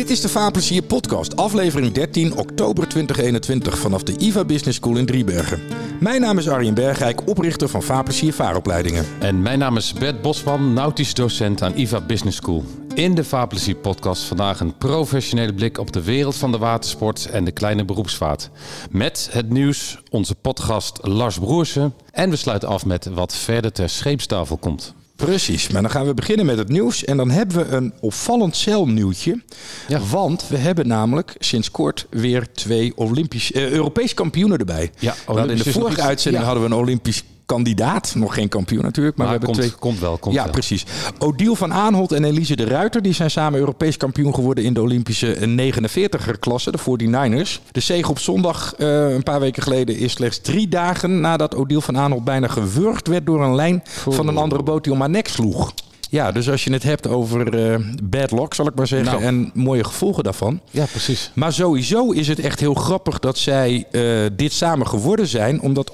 Dit is de Vaarplezier podcast, aflevering 13, oktober 2021 vanaf de IVA Business School in Driebergen. Mijn naam is Arjen Bergrijk, oprichter van Vaarplezier Vaaropleidingen. En mijn naam is Bert Bosman, nautisch docent aan IVA Business School. In de Vaarplezier podcast vandaag een professionele blik op de wereld van de watersport en de kleine beroepsvaart. Met het nieuws, onze potgast Lars Broersen en we sluiten af met wat verder ter scheepstafel komt. Precies, maar dan gaan we beginnen met het nieuws. En dan hebben we een opvallend celnieuwtje. Ja. Want we hebben namelijk sinds kort weer twee Olympisch, eh, Europees kampioenen erbij. Ja, in de vorige uitzending ja. hadden we een Olympisch kandidaat. Nog geen kampioen natuurlijk, maar, Maar, we hebben komt, twee... komt wel, komt ja, wel. precies. Odile van Aanholt en Elise de Ruiter die zijn samen Europees kampioen geworden in de Olympische 49er klasse, de 49ers. De zege op zondag eh, een paar weken geleden is slechts drie dagen nadat Odile van Aanholt bijna gewurgd werd door een lijn van een andere boot die om haar nek sloeg. Ja, dus als je het hebt over eh, bad luck, zal ik maar zeggen, Nou. en mooie gevolgen daarvan. Ja, precies. Maar sowieso is het echt heel grappig dat zij eh, dit samen geworden zijn. Omdat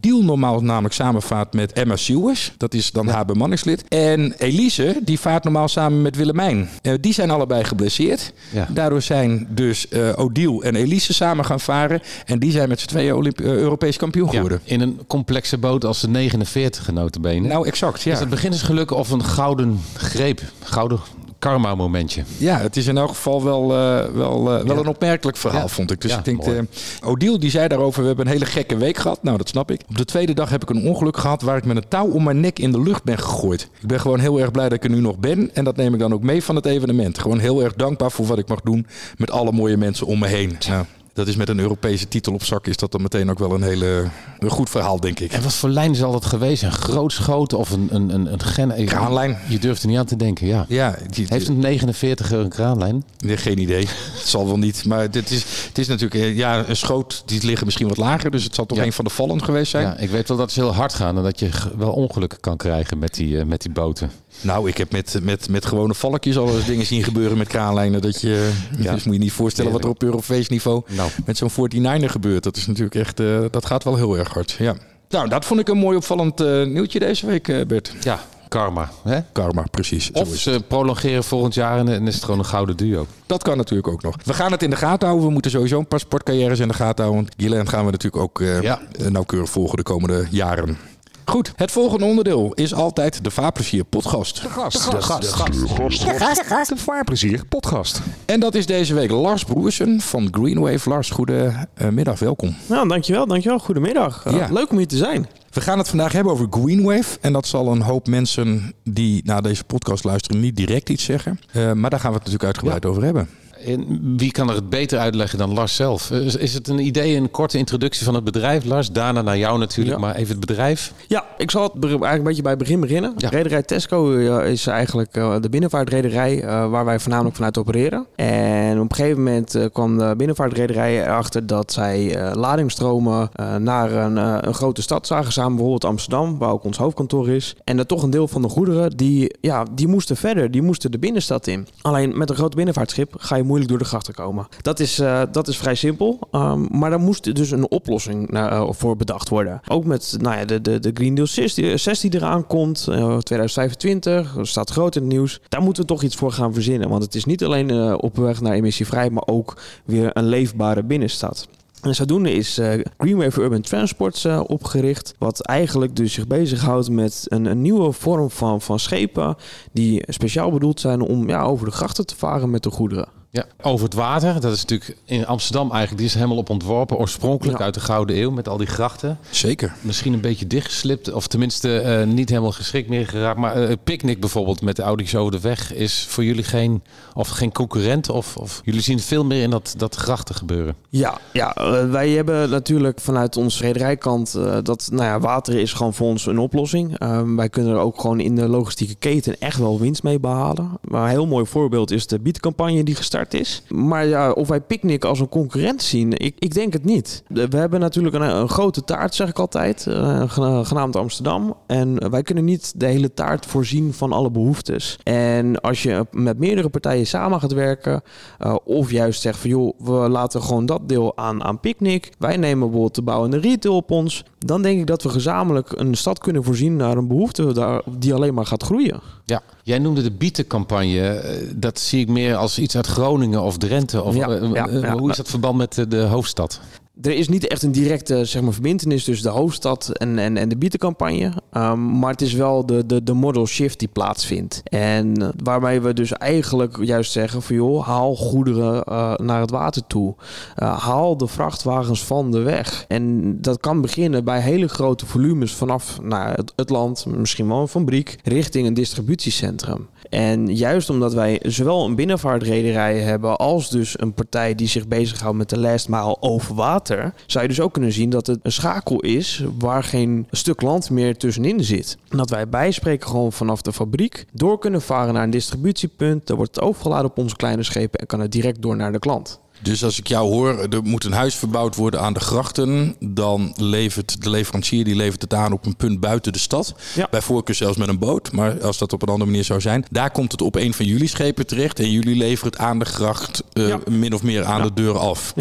O'Deal normaal namelijk samenvaart met Emma Sewers. Dat is dan haar bemanningslid. En Elise, die vaart normaal samen met Willemijn. Eh, die zijn allebei geblesseerd. Ja. Daardoor zijn dus Odile en Elise samen gaan varen. En die zijn met z'n tweeën Olymp- eh, Europees kampioen Ja, geworden. in een complexe boot als de 49 notenbenen. Nou, exact. Ja. Is het beginnersgeluk of een gouden greep? Gouden karma momentje. Ja, het is in elk geval wel, eh, wel, eh, wel Ja. een opmerkelijk verhaal, Ja. vond ik. Dus Ja, ik denk, mooi. eh Odile die zei daarover, we hebben een hele gekke week gehad. Nou, dat snap ik. Op de tweede dag heb ik een ongeluk gehad waar ik met een touw om mijn nek in de lucht ben gegooid. Ik ben gewoon heel erg blij dat ik er nu nog ben. En dat neem ik dan ook mee van het evenement. Gewoon heel erg dankbaar voor wat ik mag doen met alle mooie mensen om me heen. Nou, dat is met een Europese titel op zak, is dat dan meteen ook wel een hele een goed verhaal, denk ik. En wat voor lijn zal dat geweest zijn? Grootschoten of een, een, een, een gen... Kraanlijn. Je durft er niet aan te denken, ja. Ja, die, Heeft een 49 een kraanlijn? Nee, geen idee. Het zal wel niet. Maar het is, het is natuurlijk eh, ja, een schoot. Die liggen misschien wat lager. Dus het zal toch Ja. een van de vallen geweest zijn. Ja, ik weet wel dat ze heel hard gaan en dat je wel ongelukken kan krijgen met die, eh, met die boten. Nou, ik heb met, met, met gewone valkjes al eens dingen zien gebeuren met kraanlijnen. Dat je, Ja. Dus moet je niet voorstellen wat er op Europees niveau Nou. met zo'n 49er gebeurt. Dat is natuurlijk echt, eh, dat gaat wel heel erg hard. Ja. Nou, dat vond ik een mooi opvallend eh, nieuwtje deze week, eh, Bert. Ja, karma. Hè? Karma, precies. Of ze prolongeren volgend jaar en is het gewoon een gouden duo. Dat kan natuurlijk ook nog. We gaan het in de gaten houden. We moeten sowieso een paar sportcarrières in de gaten houden. Want gaan we natuurlijk ook Ja. nauwkeurig volgen de komende jaren. Goed, het volgende onderdeel is altijd de Vaarplezier podcast. gast. De gast. De vaarplezier podcast. En dat is deze week Lars Broersen van Greenwave. Lars, goedemiddag, welkom. Nou, dankjewel, dankjewel. Goedemiddag. Ja. Leuk om hier te zijn. We gaan het vandaag hebben over Greenwave. En dat zal een hoop mensen die naar deze podcast luisteren niet direct iets zeggen. Eh, maar daar gaan we het natuurlijk uitgebreid over hebben. En wie kan er het beter uitleggen dan Lars zelf? Is, het een idee, een korte introductie van het bedrijf, Lars? Daarna naar jou natuurlijk, Ja. maar even het bedrijf. Ja, ik zal het eigenlijk een beetje bij het begin beginnen. Ja. Rederij Tesco eh, is eigenlijk eh, de binnenvaartrederij eh, waar wij voornamelijk vanuit opereren. En op een gegeven moment kwam de binnenvaartrederij erachter dat zij ladingstromen naar een, een grote stad zagen samen, bijvoorbeeld Amsterdam, waar ook ons hoofdkantoor is. En dat toch een deel van de goederen, die, ja, die moesten verder, die moesten de binnenstad in. Alleen met een groot binnenvaartschip ga je moeilijk door de grachten komen. Dat is, eh, dat is vrij simpel, ehm, maar daar moest dus een oplossing eh, voor bedacht worden. Ook met nou ja, de, de, de Green Deal 6 die, 6 die eraan komt, eh, 2025, dat staat groot in het nieuws. Daar moeten we toch iets voor gaan verzinnen, want het is niet alleen op weg naar emissievrij, maar ook weer een leefbare binnenstad. En zodoende is eh, Greenwave Urban Transports eh, opgericht. Wat eigenlijk dus zich bezighoudt met een, een nieuwe vorm van, van schepen. Die speciaal bedoeld zijn om ja, over de grachten te varen met de goederen. Ja, over het water. Dat is natuurlijk in Amsterdam eigenlijk, die is helemaal op ontworpen. Oorspronkelijk Ja. uit de Gouden Eeuw met al die grachten. Zeker. Misschien een beetje dichtgeslipt, of tenminste eh, niet helemaal geschikt meer geraakt. Maar het picknick bijvoorbeeld met de Audi's over de weg is voor jullie geen, of geen concurrent. Of, of jullie zien veel meer in dat, dat grachten gebeuren. Ja, ja eh, wij hebben natuurlijk vanuit onze rederijkant dat nou ja, water is gewoon voor ons een oplossing. Ehm, wij kunnen er ook gewoon in de logistieke keten echt wel winst mee behalen. Maar een heel mooi voorbeeld is de biedcampagne die gestart is. Maar ja, of wij Picnic als een concurrent zien, ik, ik denk het niet. We hebben natuurlijk een, grote taart, zeg ik altijd, eh, gena- genaamd Amsterdam. En wij kunnen niet de hele taart voorzien van alle behoeftes. En als je met meerdere partijen samen gaat werken, eh, of juist zegt van joh, we laten gewoon dat deel aan, aan Picnic. Wij nemen bijvoorbeeld de bouw en de retail op ons. Dan denk ik dat we gezamenlijk een stad kunnen voorzien naar een behoefte die alleen maar gaat groeien. Ja, jij noemde de bietencampagne. Eh, Dat zie ik meer als iets uit Groningen of Drenthe. Of, Ja, eh, ja, eh, ja. Hoe is dat verband met de hoofdstad? Er is niet echt een directe zeg maar, verbindenis tussen de hoofdstad en, en, en de bietencampagne. Um, maar het is wel de, de, de model shift die plaatsvindt. En eh, waarmee we dus eigenlijk juist zeggen van joh, haal goederen eh, naar het water toe. Uh, haal de vrachtwagens van de weg. En dat kan beginnen bij hele grote volumes vanaf nou, het land, misschien wel een fabriek, richting een distributiecentrum. En juist omdat wij zowel een binnenvaartrederij hebben als dus een partij die zich bezighoudt met de last mile over water, zou je dus ook kunnen zien dat het een schakel is waar geen stuk land meer tussenin zit. En dat wij bijspreken gewoon vanaf de fabriek door kunnen varen naar een distributiepunt. Dan wordt het overgeladen op onze kleine schepen en kan het direct door naar de klant. Dus als ik jou hoor, er moet een huis verbouwd worden aan de grachten. Dan levert de leverancier die levert het aan op een punt buiten de stad. Ja. Bij voorkeur zelfs met een boot. Maar als dat op een andere manier zou zijn. Daar komt het op een van jullie schepen terecht. En jullie leveren het aan de gracht uh, Ja. min of meer aan Ja. de deur af.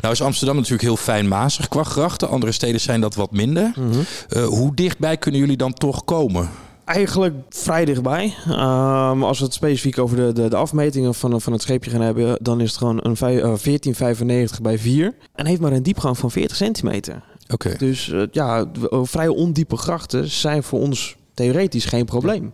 Nou is Amsterdam natuurlijk heel fijnmazig qua grachten. Andere steden zijn dat wat minder. Uh, hoe dichtbij kunnen jullie dan toch komen? Eigenlijk vrij dichtbij. Um, als we het specifiek over de, de, de afmetingen van, van het scheepje gaan hebben, dan is het gewoon een vij- uh, 1495 bij 4. En heeft maar een diepgang van 40 centimeter. Oké. Dus uh, ja, w- vrij ondiepe grachten zijn voor ons theoretisch geen probleem.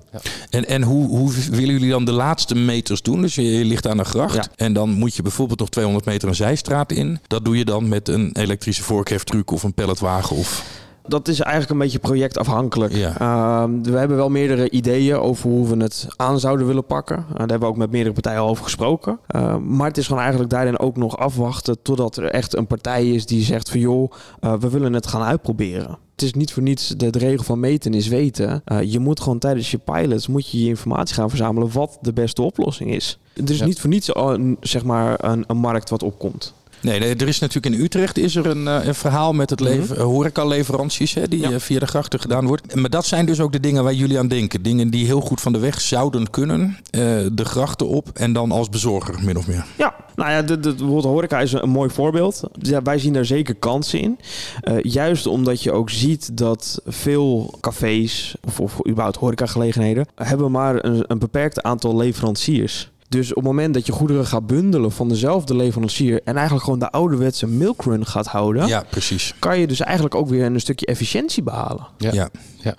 En, en hoe, hoe willen jullie dan de laatste meters doen? Dus je, je ligt aan een gracht Ja. en dan moet je bijvoorbeeld nog 200 meter een zijstraat in. Dat doe je dan met een elektrische vorkheftruc of een pelletwagen of... Dat is eigenlijk een beetje projectafhankelijk. Ja. Ehm, we hebben wel meerdere ideeën over hoe we het aan zouden willen pakken. Uh, daar hebben we ook met meerdere partijen al over gesproken. Ehm, maar het is gewoon eigenlijk daarin ook nog afwachten totdat er echt een partij is die zegt van joh, uh, we willen het gaan uitproberen. Het is niet voor niets de, de regel van meten is weten. Uh, je moet gewoon tijdens je pilots moet je, je informatie gaan verzamelen wat de beste oplossing is. Er is Ja. niet voor niets een, zeg maar een, een markt wat opkomt. Nee, nee, er is natuurlijk in Utrecht is er een, eh, een verhaal met het lever, mm horecaleveranties hè, die Ja. eh, via de grachten gedaan wordt. Maar dat zijn dus ook de dingen waar jullie aan denken. Dingen die heel goed van de weg zouden kunnen. eh, de grachten op en dan als bezorger min of meer. Ja, nou ja, de, de, bijvoorbeeld horeca is een, een mooi voorbeeld. Ja, wij zien daar zeker kansen in. Uh, juist omdat je ook ziet dat veel cafés of, of überhaupt horecagelegenheden hebben maar een, een beperkt aantal leveranciers. Dus op het moment dat je goederen gaat bundelen van dezelfde leverancier en eigenlijk gewoon de ouderwetse milkrun gaat houden, Ja, precies. kan je dus eigenlijk ook weer een stukje efficiëntie behalen. Ja. Ja. Ja.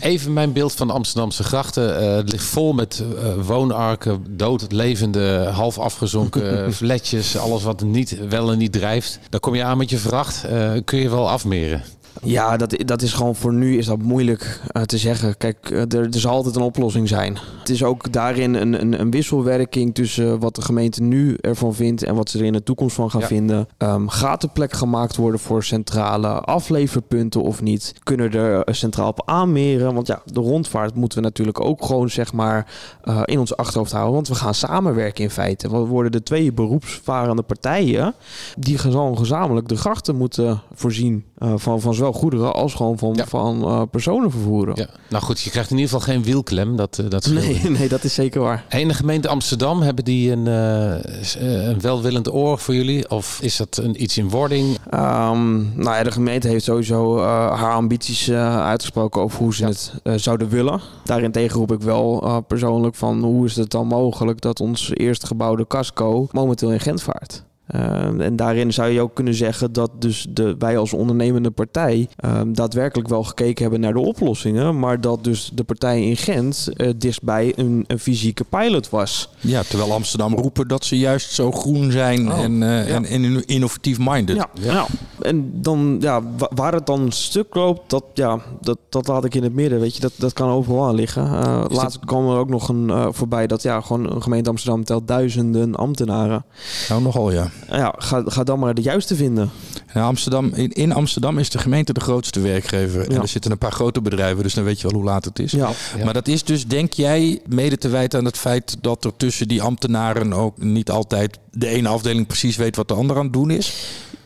Even mijn beeld van de Amsterdamse grachten. Eh, het ligt vol met eh, woonarken, doodlevende, half afgezonken flatjes. Alles wat niet, wel en niet drijft. Dan kom je aan met je vracht. eh, kun je wel afmeren. Ja, dat, dat is gewoon voor nu is dat moeilijk uh, te zeggen. Kijk, uh, er, er zal altijd een oplossing zijn. Het is ook daarin een, een, een wisselwerking tussen wat de gemeente nu ervan vindt en wat ze er in de toekomst van gaan Ja. vinden. Um, gaat er plek gemaakt worden voor centrale afleverpunten of niet? Kunnen er centraal op aanmeren? Want ja, de rondvaart moeten we natuurlijk ook gewoon zeg maar uh, in ons achterhoofd houden. Want we gaan samenwerken in feite. We worden de twee beroepsvarende partijen die gewoon gezamenlijk de grachten moeten voorzien van, van zowel goederen als gewoon van, Ja. van uh, personen vervoeren. Ja. Nou goed, je krijgt in ieder geval geen wielklem. Dat, eh, dat. Nee, nee, dat is zeker waar. En de gemeente Amsterdam, hebben die een, eh, eh, een welwillend oor voor jullie? Of is dat een, iets in wording? Um, nou ja, de gemeente heeft sowieso uh, haar ambities uh, uitgesproken over hoe ze Ja. het uh, zouden willen. Daarentegen roep ik wel uh, persoonlijk van hoe is het dan mogelijk dat ons eerst gebouwde casco momenteel in Gent vaart. Uh, en daarin zou je ook kunnen zeggen dat dus de, wij als ondernemende partij uh, daadwerkelijk wel gekeken hebben naar de oplossingen, maar dat dus de partij in Gent uh, dichtbij een, een fysieke pilot was. Ja, terwijl Amsterdam roepen dat ze juist zo groen zijn Oh, en, eh, ja. en, en innovatief minded. Ja, ja. En dan, ja, wa- waar het dan stuk loopt, dat, ja, dat, dat laat ik in het midden. Weet je, dat, dat kan overal aan liggen. Uh, dat- laatst kwam er ook nog een uh, voorbij dat ja, gewoon een gemeente Amsterdam telt duizenden ambtenaren. Nou, nogal ja. Ja, ga, ga dan maar de juiste vinden. Ja, Amsterdam, in, in Amsterdam is de gemeente de grootste werkgever. En er zitten een paar grote bedrijven, dus dan weet je wel hoe laat het is. Ja, Ja. Maar dat is dus, denk jij, mede te wijten aan het feit dat er tussen die ambtenaren ook niet altijd de ene afdeling precies weet wat de andere aan het doen is?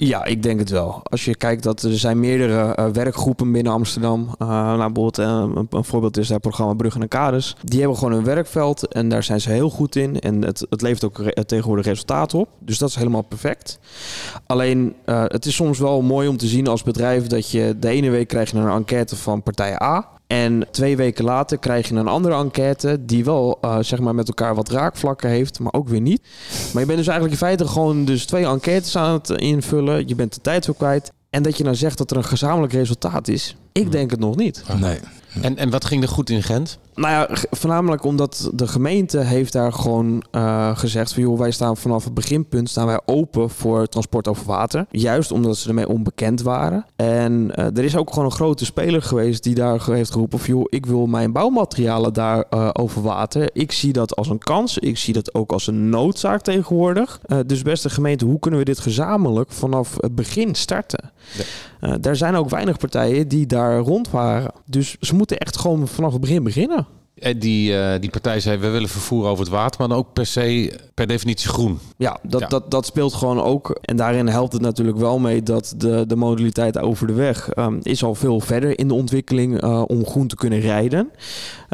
Ja ik denk het wel. Als je kijkt dat er zijn meerdere uh, werkgroepen binnen Amsterdam. Uh, nou, bijvoorbeeld uh, een, voorbeeld is daar programma Bruggen en Kades. Die hebben gewoon een werkveld en daar zijn ze heel goed in. En het, het levert ook tegenwoordig resultaat op. Dus dat is helemaal perfect. Alleen, het is soms wel mooi om te zien als bedrijf dat je de ene week krijg je een enquête van partij A. En twee weken later krijg je een andere enquête die wel uh, zeg maar met elkaar wat raakvlakken heeft, maar ook weer niet. Maar je bent dus eigenlijk in feite gewoon dus twee enquêtes aan het invullen. Je bent de tijd voor kwijt. En dat je nou zegt dat er een gezamenlijk resultaat is. Ik denk het nog niet. Nee. En, en wat ging er goed in Gent? Nou ja, voornamelijk omdat de gemeente heeft daar gewoon uh, gezegd van joh, wij staan vanaf het beginpunt staan wij open voor transport over water. Juist omdat ze ermee onbekend waren. En uh, er is ook gewoon een grote speler geweest die daar heeft geroepen van joh, ik wil mijn bouwmaterialen daar uh, over water. Ik zie dat als een kans. Ik zie dat ook als een noodzaak tegenwoordig. dus beste gemeente, hoe kunnen we dit gezamenlijk vanaf het begin starten? Ja. daar zijn ook weinig partijen die daar rond waren. Dus ze moeten echt gewoon vanaf het begin beginnen. Die, uh, die partij zei, we willen vervoer over het water, maar dan ook per se, per definitie groen. Ja, dat, ja. dat, dat speelt gewoon ook. En daarin helpt het natuurlijk wel mee dat de, de modaliteit over de weg um, is al veel verder in de ontwikkeling uh, om groen te kunnen rijden.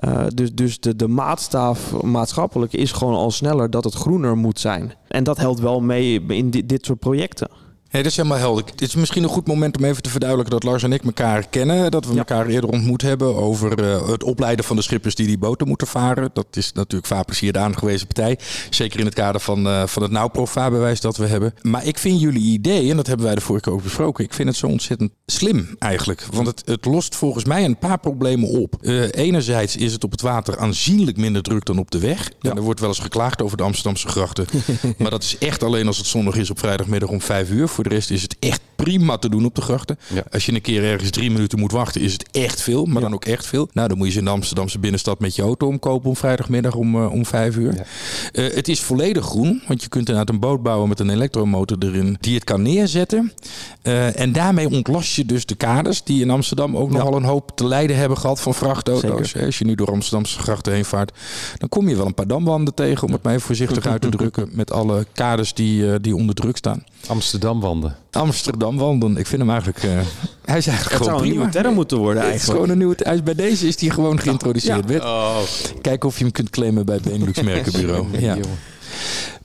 Uh, dus dus de, de maatstaaf maatschappelijk is gewoon al sneller dat het groener moet zijn. En dat helpt wel mee in dit soort projecten. Nee, dat is helemaal helder. Het is misschien een goed moment om even te verduidelijken dat Lars en ik elkaar kennen. Dat we ja. elkaar eerder ontmoet hebben over uh, het opleiden van de schippers die die boten moeten varen. Dat is natuurlijk vaarplezier de aangewezen partij. Zeker in het kader van, uh, van het nauwprof-vaarbewijs dat we hebben. Maar ik vind jullie idee, en dat hebben wij de vorige keer ook besproken, ik vind het zo ontzettend slim eigenlijk. Want het, het lost volgens mij een paar problemen op. Uh, enerzijds is het op het water aanzienlijk minder druk dan op de weg. Ja. En er wordt wel eens geklaagd over de Amsterdamse grachten. maar dat is echt alleen als het zonnig is op vrijdagmiddag om vijf uur. Voor de rest is het echt prima te doen op de grachten. Ja. Als je een keer ergens drie minuten moet wachten, is het echt veel. Maar ja. dan ook echt veel. Nou, dan moet je ze in de Amsterdamse binnenstad met je auto omkopen om vrijdagmiddag om, uh, om vijf uur. Ja. Uh, het is volledig groen, want je kunt inderdaad een boot bouwen met een elektromotor erin die het kan neerzetten. Uh, en daarmee ontlast je dus de kaders die in Amsterdam ook nogal een hoop te lijden hebben gehad van vrachtauto's. Zeker. Als je nu door Amsterdamse grachten heen vaart, dan kom je wel een paar damwanden tegen, om het even voorzichtig uit te drukken, met alle kaders die, die onder druk staan. Amsterdamwanden. Amsterdam wandelen. Ik vind hem eigenlijk. Uh, hij is eigenlijk Het gewoon zou een prima. nieuwe term moeten worden Het is eigenlijk. gewoon een nieuwe. Hij is, bij deze is hij gewoon geïntroduceerd. Ja. Oh, Kijken of je hem kunt claimen bij het Benelux Merkenbureau. ja.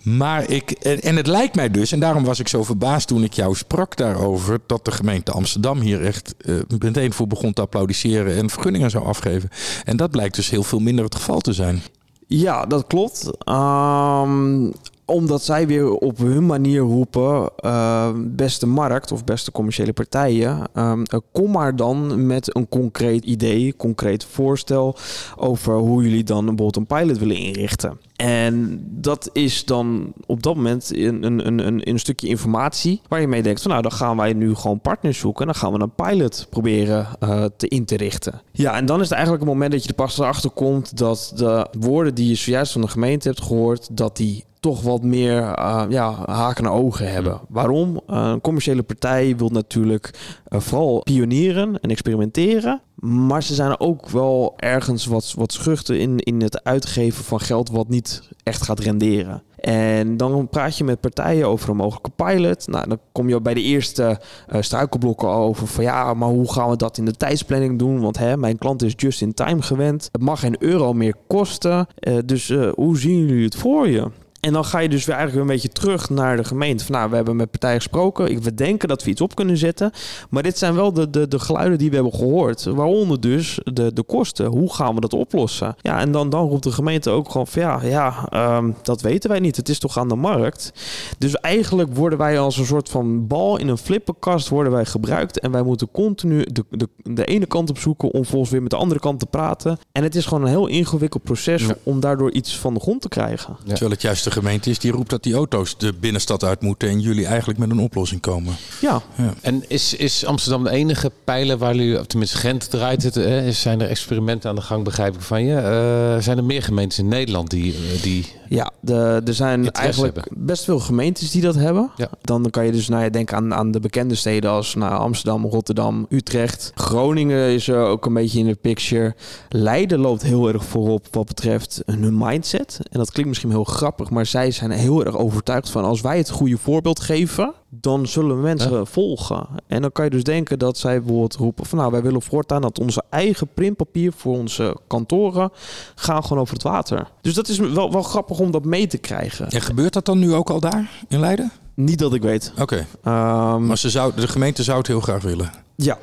Maar ik, en en het lijkt mij dus, en daarom was ik zo verbaasd toen ik jou sprak daarover, dat de gemeente Amsterdam hier echt uh, meteen voor begon te applaudisseren en vergunningen zou afgeven. En dat blijkt dus heel veel minder het geval te zijn. Ja, dat klopt. Um, omdat zij weer op hun manier roepen, uh, beste markt of beste commerciële partijen, um, kom maar dan met een concreet idee, concreet voorstel over hoe jullie dan bijvoorbeeld een pilot willen inrichten. En dat is dan op dat moment een, een, een, een stukje informatie waar je mee denkt van nou dan gaan wij nu gewoon partners zoeken en dan gaan we een pilot proberen uh, te in te richten. Ja, en dan is het eigenlijk het moment dat je er pas erachter komt dat de woorden die je zojuist van de gemeente hebt gehoord, dat die toch wat meer uh, ja, haken naar ogen hebben. Waarom? Uh, een commerciële partij wil natuurlijk uh, vooral pionieren en experimenteren. Maar ze zijn ook wel ergens wat, wat schuchter in, in het uitgeven van geld wat niet echt gaat renderen. En dan praat je met partijen over een mogelijke pilot. Nou, dan kom je bij de eerste uh, struikelblokken over van ja, maar hoe gaan we dat in de tijdsplanning doen? Want hè, mijn klant is just in time gewend. Het mag geen euro meer kosten. Uh, dus uh, hoe zien jullie het voor je? En dan ga je dus weer eigenlijk een beetje terug naar de gemeente. Van, nou, we hebben met partijen gesproken. Ik, we denken dat we iets op kunnen zetten. Maar dit zijn wel de, de, de geluiden die we hebben gehoord. Waaronder dus de, de kosten. Hoe gaan we dat oplossen? Ja, en dan, dan roept de gemeente ook gewoon van ja, ja um, dat weten wij niet. Het is toch aan de markt. Dus eigenlijk worden wij als een soort van bal in een flippenkast worden wij gebruikt. En wij moeten continu de, de, de ene kant op zoeken om volgens weer met de andere kant te praten. En het is gewoon een heel ingewikkeld proces ja. om daardoor iets van de grond te krijgen. Ja. Terwijl het juist de gemeente is die roept dat die auto's de binnenstad uit moeten en jullie eigenlijk met een oplossing komen. Ja. ja. En is, is Amsterdam de enige pijler waar jullie, of tenminste Gent draait het, hè? zijn er experimenten aan de gang, begrijp ik van je? Uh, zijn er meer gemeentes in Nederland die... die ja, de, er zijn eigenlijk hebben. best veel gemeentes die dat hebben. Ja. Dan kan je dus nou ja, denken aan, aan de bekende steden als nou, Amsterdam, Rotterdam, Utrecht. Groningen is er ook een beetje in de picture. Leiden loopt heel erg voorop wat betreft hun mindset. En dat klinkt misschien heel grappig, maar zij zijn heel erg overtuigd van als wij het goede voorbeeld geven, dan zullen mensen ja. volgen. En dan kan je dus denken dat zij bijvoorbeeld roepen van nou, wij willen voortaan dat onze eigen printpapier voor onze kantoren gaan gewoon over het water. Dus dat is wel, wel grappig om dat mee te krijgen. En gebeurt dat dan nu ook al daar in Leiden? Niet dat ik weet. Oké. Okay. Um, maar ze zou, de gemeente zou het heel graag willen. Ja.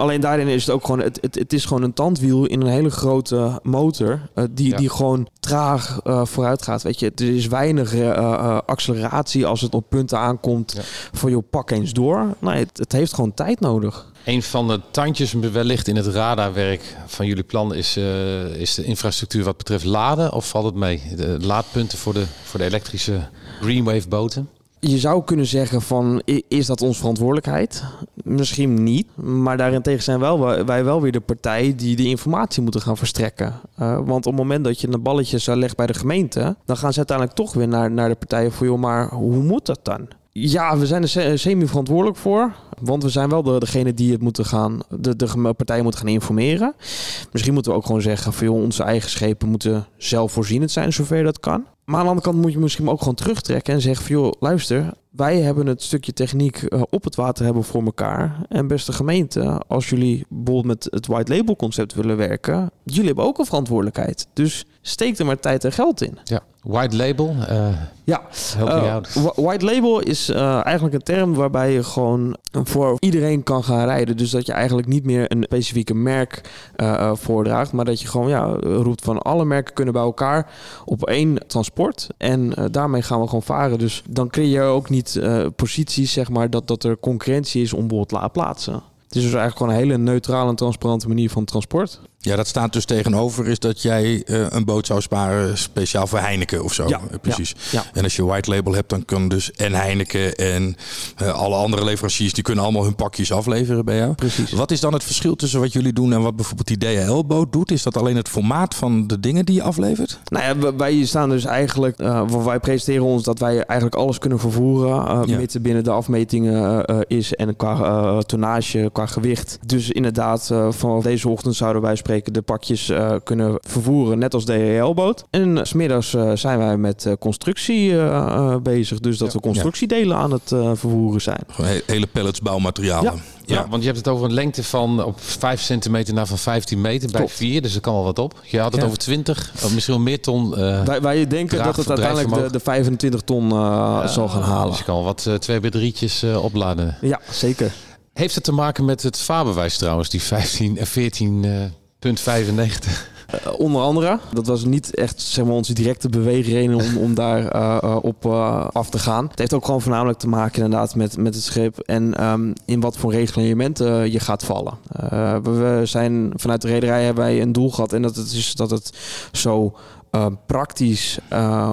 Alleen daarin is het ook gewoon, het, het, het is gewoon een tandwiel in een hele grote motor. eh, die, Ja. die gewoon traag eh, vooruit gaat. Weet je, er is weinig eh, acceleratie als het op punten aankomt. Ja. Van joh, pak eens door. Nee, het, het heeft gewoon tijd nodig. Een van de tandjes wellicht in het radarwerk van jullie plan is, is de infrastructuur wat betreft laden. Of valt het mee? De laadpunten voor de, voor de elektrische Greenwave boten? Je zou kunnen zeggen van, is dat onze verantwoordelijkheid? Misschien niet. Maar daarentegen zijn wel, wij- wel weer de partij die de informatie moeten gaan verstrekken. Eh, want op het moment dat je een balletje zou leggen bij de gemeente... dan gaan ze uiteindelijk toch weer naar, naar de partijen voor... joh, maar hoe moet dat dan? Ja, we zijn er se- semi-verantwoordelijk voor. Want we zijn wel de, degene die het moeten gaan, de, de partijen moeten gaan informeren. Misschien moeten we ook gewoon zeggen van onze eigen schepen moeten zelfvoorzienend zijn zover dat kan. Maar aan de andere kant moet je misschien ook gewoon terugtrekken en zeggen van joh, luister, wij hebben het stukje techniek eh, op het water hebben voor elkaar. En beste gemeente, als jullie bijvoorbeeld met het white label concept willen werken, jullie hebben ook een verantwoordelijkheid. Dus steek er maar tijd en geld in. Ja. White label, eh Ja, help eh, white label is eigenlijk een term waarbij je gewoon voor iedereen kan gaan rijden. Dus dat je eigenlijk niet meer een specifieke merk voordraagt, maar dat je gewoon ja, roept van alle merken kunnen bij elkaar op één transport. En daarmee gaan we gewoon varen. Dus dan creëer je ook niet eh, posities, zeg maar, dat, dat er concurrentie is om bijvoorbeeld laadplaatsen. Het is dus eigenlijk gewoon een hele neutrale en transparante manier van transport. Ja, dat staat dus tegenover is dat jij eh, een boot zou sparen speciaal voor Heineken of zo. Ja, Eh, precies. ja. En als je white label hebt, dan kan dus en Heineken en eh, alle andere leveranciers, die kunnen allemaal hun pakjes afleveren bij jou. Precies. Wat is dan het verschil tussen wat jullie doen en wat bijvoorbeeld die DHL-boot doet? Is dat alleen het formaat van de dingen die je aflevert? Nou ja, wij staan dus eigenlijk, wa- wij presenteren ons dat wij eigenlijk alles kunnen vervoeren, Ja. mits binnen de afmetingen is en qua tonnage, qua gewicht. Dus inderdaad, vanaf deze ochtend zouden wij spreken de pakjes eh, kunnen vervoeren, net als de DHL-boot. En eh, 's smiddags eh, zijn wij met eh, constructie bezig, dus dat Ja. we constructiedelen aan het eh, vervoeren zijn. Gewoon he- hele pallets bouwmaterialen. Ja. Ja, want je hebt het over een lengte van op 5 centimeter naar van 15 meter bij Klopt. 4. Dus er kan wel wat op. Je had het Ja. over 20, of misschien wel meer ton. eh, Wij, wij denken Draag- dat het uiteindelijk de, bedrijfsvermogen. de 25 ton eh, zal gaan halen. Dus je kan wel wat eh, twee bij drietjes eh, opladen. Ja, zeker. Heeft het te maken met het vaarbewijs trouwens, die 15 en 14 eh, punt 95? Eh, onder andere. Dat was niet echt zeg maar, onze directe beweegreden om, om daar eh, eh, op af te gaan. Het heeft ook gewoon voornamelijk te maken inderdaad met, met het schip en ehm, in wat voor reglementen je gaat vallen. We, zijn vanuit de rederij hebben wij een doel gehad en dat het is dat het zo praktisch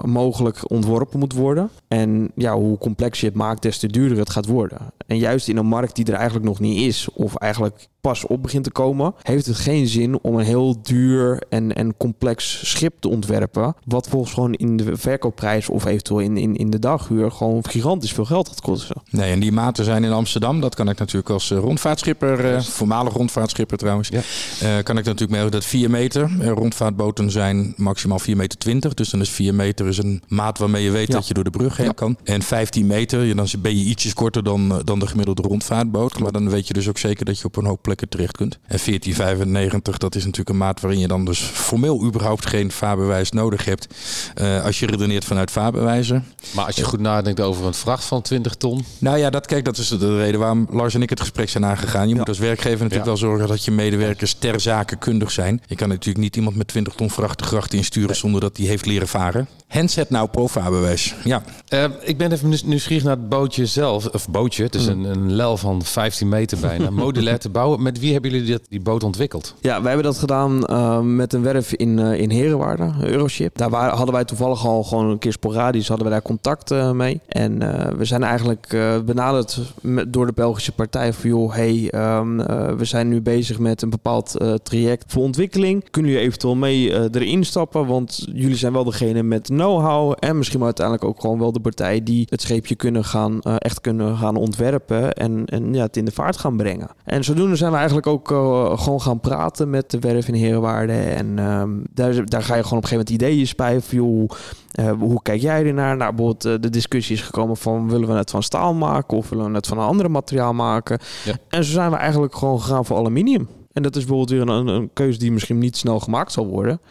mogelijk ontworpen moet worden. En ja, hoe complex je het maakt, des te duurder het gaat worden. En juist in een markt die er eigenlijk nog niet is, of eigenlijk pas op begint te komen, heeft het geen zin om een heel duur en, en complex schip te ontwerpen. Wat volgens gewoon in de verkoopprijs of eventueel in, in, in de daghuur gewoon gigantisch veel geld gaat kosten. Nee, en die maten zijn in Amsterdam. Dat kan ik natuurlijk als eh, rondvaartschipper, eh, voormalig rondvaartschipper trouwens. Ja. eh, kan ik natuurlijk merken dat 4 meter. Rondvaartboten zijn maximaal 4 meter 20. Dus dan is 4 meter is een maat waarmee je weet Ja. dat je door de brug heen Ja. kan. En 15 meter, dan ben je ietsjes korter dan, dan de gemiddelde rondvaartboot. Maar dan weet je dus ook zeker dat je op een hoop plekken terecht kunt. En 1495, dat is natuurlijk een maat waarin je dan dus formeel überhaupt geen vaarbewijs nodig hebt. eh, als je redeneert vanuit vaarbewijzen. Maar als je goed nadenkt over een vracht van 20 ton. Nou ja, dat, kijk, dat is de reden waarom Lars en ik het gesprek zijn aangegaan. Je moet als werkgever natuurlijk wel zorgen dat je medewerkers ter zake kundig zijn. Je kan natuurlijk niet iemand met 20 ton vracht de gracht insturen zonder dat die heeft leren varen. Hens het nou pro-vaarbewijs. Ja, Eh, ik ben even nieuws- nieuwsgierig naar het bootje zelf. Of bootje, het is een, een lel van 15 meter bijna. Modulair te bouwen. Met wie hebben jullie dit, die boot ontwikkeld? Ja, wij hebben dat gedaan eh, met een werf in, eh in Herenwaarde, Euroship. Daar hadden wij toevallig al gewoon een keer sporadisch hadden we daar contact eh, mee. En we zijn eigenlijk benaderd door de Belgische partij van joh, hey, ehm, eh, we zijn nu bezig met een bepaald traject voor ontwikkeling. Kunnen jullie eventueel mee erin stappen? Want jullie zijn wel degene met know-how en misschien uiteindelijk ook gewoon wel de partij die het scheepje kunnen gaan, echt kunnen gaan ontwerpen en, en ja, het in de vaart gaan brengen. En zodoende zijn we eigenlijk ook eh, gewoon gaan praten met de werf in Herenwaarde. En ehm, daar, daar ga je gewoon op een gegeven moment ideeën bij. Van, joh, hoe, eh, hoe kijk jij ernaar? Nou, bijvoorbeeld eh, de discussie is gekomen van willen we het van staal maken of willen we het van een ander materiaal maken? Ja. En zo zijn we eigenlijk gewoon gegaan voor aluminium. En dat is bijvoorbeeld weer een, een keuze die misschien niet snel gemaakt zal worden.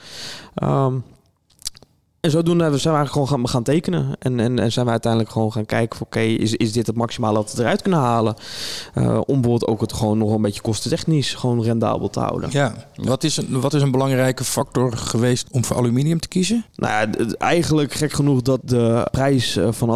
Ehm, En zodoende zijn we eigenlijk gewoon gaan, gaan tekenen. En, en, en zijn we uiteindelijk gewoon gaan kijken: oké, is, is dit het maximale dat we eruit kunnen halen? Uh, om bijvoorbeeld ook het gewoon nog een beetje kostentechnisch gewoon rendabel te houden. Ja, wat is, een, wat is een belangrijke factor geweest om voor aluminium te kiezen? Nou ja, eigenlijk gek genoeg dat de prijs eh, van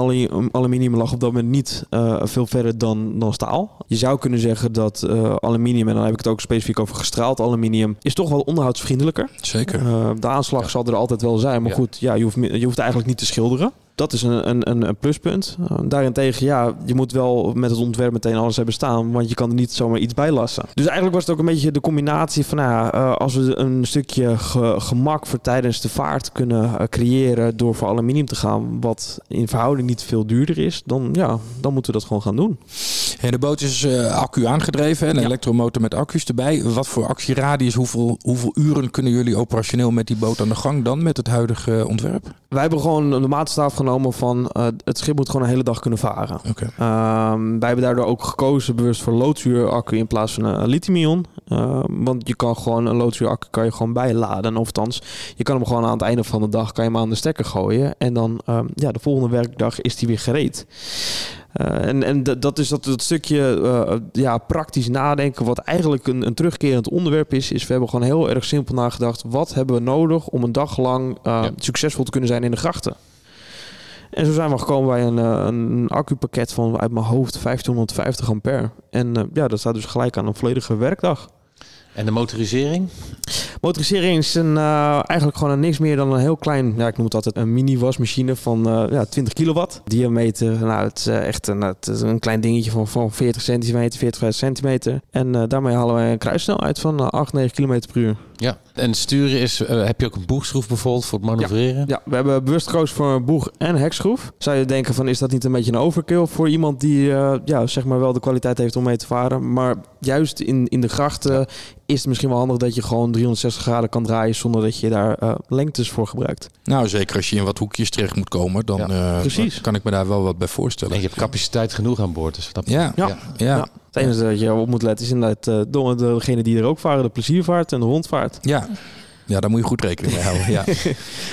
aluminium lag op dat moment niet uh, veel verder dan, dan staal. Je zou kunnen zeggen dat uh, aluminium, en dan heb ik het ook specifiek over gestraald aluminium, is toch wel onderhoudsvriendelijker. Zeker. de aanslag zal er altijd wel zijn, maar goed, ja, je, hoeft, je hoeft eigenlijk niet te schilderen. Dat is een, een, een pluspunt. Uh, daarentegen, ja, je moet wel met het ontwerp meteen alles hebben staan, want je kan er niet zomaar iets bij lassen. Dus eigenlijk was het ook een beetje de combinatie van, nou ja, uh, als we een stukje gemak voor tijdens de vaart kunnen uh, creëren door voor aluminium te gaan, wat in verhouding niet veel duurder is, dan, ja, dan moeten we dat gewoon gaan doen. En de boot is accu aangedreven, een ja. elektromotor met accu's erbij. Wat voor actieradius, hoeveel, hoeveel uren kunnen jullie operationeel met die boot aan de gang dan met het huidige ontwerp? Wij hebben gewoon de maatstaf genomen van uh, het schip moet gewoon een hele dag kunnen varen. Okay. Um, wij hebben daardoor ook gekozen bewust voor loodzuuraccu in plaats van een lithium-ion. Uh, want je kan gewoon een loodzuuraccu kan je gewoon bijladen. Of althans, je kan hem gewoon aan het einde van de dag kan je hem aan de stekker gooien. En dan um, ja, de volgende werkdag is die weer gereed. Uh, en en dat is dat, dat stukje uh, ja, praktisch nadenken, wat eigenlijk een, een, terugkerend onderwerp is, is we hebben gewoon heel erg simpel nagedacht. Wat hebben we nodig om een dag lang uh, ja. succesvol te kunnen zijn in de grachten? En zo zijn we gekomen bij een, een accupakket van uit mijn hoofd 1550 ampère. En uh, ja, dat staat dus gelijk aan een volledige werkdag. En de motorisering? Motorisering is een, uh, eigenlijk gewoon een niks meer dan een heel klein, ja, ik noem het altijd een mini wasmachine van uh, ja, 20 kilowatt. Diameter, nou, het is echt een, het is een klein dingetje van, van 40 centimeter, 40 centimeter. En uh, daarmee halen wij een kruissnelheid van 8, 9 kilometer per uur. Ja, en sturen is, uh, heb je ook een boegschroef bijvoorbeeld voor het manoeuvreren? Ja, ja, we hebben bewust gekozen voor een boeg- en hekschroef. Zou je denken van, is dat niet een beetje een overkill voor iemand die, uh, ja, zeg maar wel de kwaliteit heeft om mee te varen? Maar juist in, in de grachten ja. is het misschien wel handig dat je gewoon 360 graden kan draaien zonder dat je daar uh, lengtes voor gebruikt. Nou, zeker als je in wat hoekjes terecht moet komen, dan ja. kan ik me daar wel wat bij voorstellen. En je hebt capaciteit genoeg aan boord. Dus dat ja, ja. ja. Het enige dat je op moet letten is inderdaad uh, degene die er ook varen, de pleziervaart en de rondvaart. Ja. Ja, daar moet je goed rekening mee houden. Ja.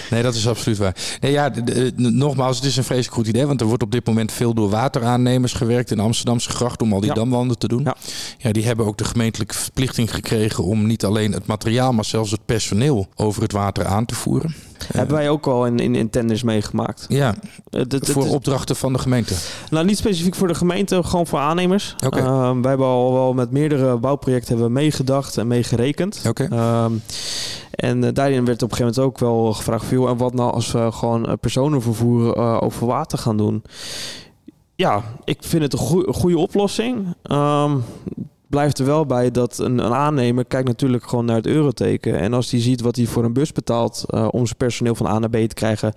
Nee, dat is absoluut waar. Nee, ja, de, de, nogmaals, het is een vreselijk goed idee. Want er wordt op dit moment veel door wateraannemers gewerkt in Amsterdamse gracht om al die ja. damwanden te doen. Ja. ja, die hebben ook de gemeentelijke verplichting gekregen om niet alleen het materiaal, maar zelfs het personeel over het water aan te voeren. Hebben wij ook al in, in, in tenders meegemaakt. Ja, uh, voor is, opdrachten van de gemeente? Nou, niet specifiek voor de gemeente, gewoon voor aannemers. Okay. Uh, wij hebben al wel met meerdere bouwprojecten hebben meegedacht en meegerekend. Okay. Uh, en uh, daarin werd op een gegeven moment ook wel gevraagd... Veel, en wat nou als we gewoon personenvervoer uh, over water gaan doen? Ja, ik vind het een goe goede oplossing. Um, blijft er wel bij dat een, aannemer kijkt natuurlijk gewoon naar het euroteken. En als die ziet wat hij voor een bus betaalt uh, om zijn personeel van A naar B te krijgen.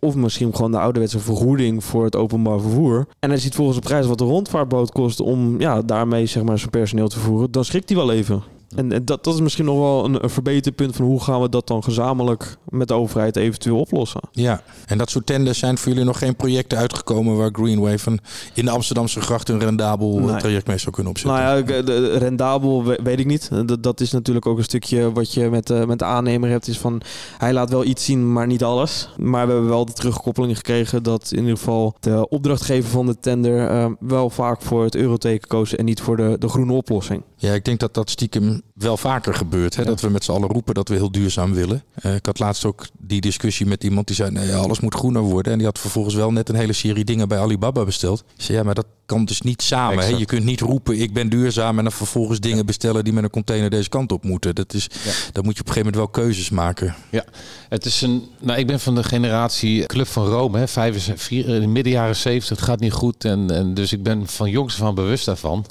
Of misschien gewoon de ouderwetse vergoeding voor het openbaar vervoer. En hij ziet volgens de prijs wat de rondvaartboot kost om ja, daarmee zeg maar, zijn personeel te voeren. Dan schrikt hij wel even. En, en dat, dat is misschien nog wel een, een verbeterpunt van hoe gaan we dat dan gezamenlijk met de overheid eventueel oplossen. Ja, en dat soort tenders zijn voor jullie nog geen projecten uitgekomen waar Greenwave in de Amsterdamse gracht een rendabel nee. traject mee zou kunnen opzetten? Nou ja, rendabel weet ik niet. Dat, dat is natuurlijk ook een stukje wat je met, uh, met de aannemer hebt. Is van hij laat wel iets zien, maar niet alles. Maar we hebben wel de terugkoppeling gekregen dat in ieder geval de opdrachtgever van de tender uh, wel vaak voor het euroteken koos en niet voor de, de groene oplossing. Ja, ik denk dat dat stiekem wel vaker gebeurt. Hè? Ja. Dat we met z'n allen roepen dat we heel duurzaam willen. Uh, ik had laatst ook die discussie met iemand die zei: nee, alles moet groener worden. En die had vervolgens wel net een hele serie dingen bij Alibaba besteld. Ik zei, ja, maar dat kan dus niet samen. Hè? Je kunt niet roepen: ik ben duurzaam. En dan vervolgens dingen ja. bestellen die met een container deze kant op moeten. Dat is, ja. Dan moet je op een gegeven moment wel keuzes maken. Ja, het is een. Nou, ik ben van de generatie Club van Rome, hè, vijf, vier, in de midden jaren zeventig. Het gaat niet goed. En, en dus ik ben van jongs van bewust daarvan.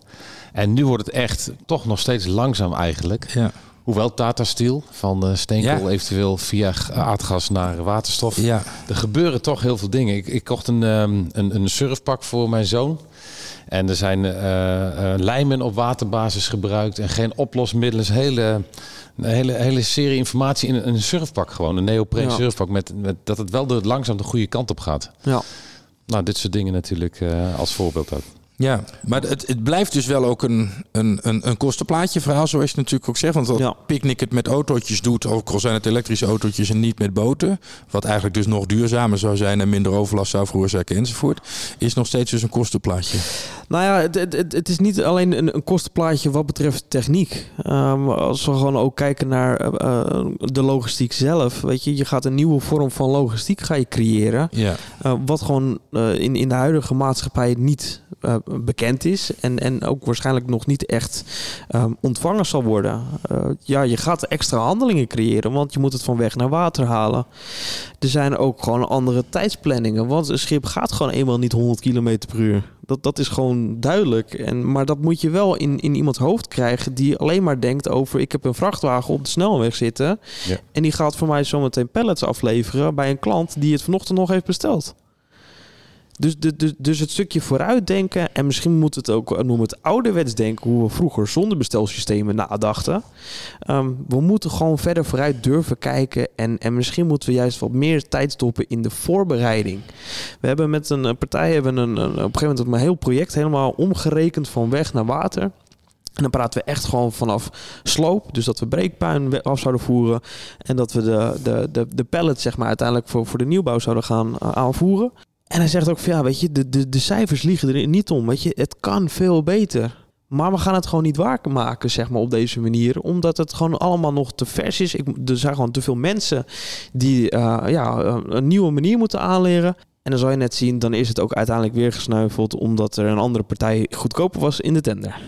En nu wordt het echt toch nog steeds langzaam eigenlijk. Ja. Hoewel Tata Steel van uh, steenkool ja. eventueel via aardgas naar waterstof. Ja. Er gebeuren toch heel veel dingen. Ik, ik kocht een, um, een, een surfpak voor mijn zoon. En er zijn uh, uh, lijmen op waterbasis gebruikt en geen oplosmiddelen. Hele, een hele, hele serie informatie in een surfpak gewoon. Een neopreen ja. surfpak. Met, met, dat het wel de, langzaam de goede kant op gaat. Ja. Nou, dit soort dingen natuurlijk als voorbeeld ook. Ja, maar het, het blijft dus wel ook een, een, een, een kostenplaatje verhaal, zoals je natuurlijk ook zegt. Want als Ja. Picnic het met autootjes doet, ook al zijn het elektrische autootjes en niet met boten, wat eigenlijk dus nog duurzamer zou zijn en minder overlast zou veroorzaken enzovoort, is nog steeds dus een kostenplaatje. Nou ja, het, het, is niet alleen een, een kostenplaatje wat betreft techniek. Ehm, als we gewoon ook kijken naar eh, eh, de logistiek zelf. Weet je, je gaat een nieuwe vorm van logistiek ga je creëren. Ja, eh, wat gewoon in, in de huidige maatschappij niet bekend is. En, en ook waarschijnlijk nog niet echt ehm, ontvangen zal worden. Ja, je gaat extra handelingen creëren. Want je moet het van weg naar water halen. Er zijn ook gewoon andere tijdsplanningen. Want een schip gaat gewoon eenmaal niet 100 km per uur. Dat, dat is gewoon duidelijk. En, maar dat moet je wel in, in iemands hoofd krijgen die alleen maar denkt over... ik heb een vrachtwagen op de snelweg zitten... Ja. en die gaat voor mij zometeen pallets afleveren bij een klant die het vanochtend nog heeft besteld. Dus, dus het stukje vooruitdenken en misschien moet het ook noem het ouderwets denken hoe we vroeger zonder bestelsystemen nadachten. Ehm, we moeten gewoon verder vooruit durven kijken en, en misschien moeten we juist wat meer tijd stoppen in de voorbereiding. We hebben met een eh, partij hebben een, op een gegeven moment een heel project helemaal omgerekend van weg naar water. En dan praten we echt gewoon vanaf sloop. Dus dat we breekpuin af zouden voeren. En dat we de, de, de, de pallets zeg maar, uiteindelijk voor, voor de nieuwbouw zouden gaan eh, aanvoeren. En hij zegt ook van ja, weet je, de, de, de cijfers liegen er niet om. Weet je, het kan veel beter. Maar we gaan het gewoon niet waarmaken, zeg maar, op deze manier. Omdat het gewoon allemaal nog te vers is. Ik, er zijn gewoon te veel mensen die eh, ja, eh, een nieuwe manier moeten aanleren. En dan zal je net zien, dan is het ook uiteindelijk weer gesneuveld... omdat er een andere partij goedkoper was in de tender.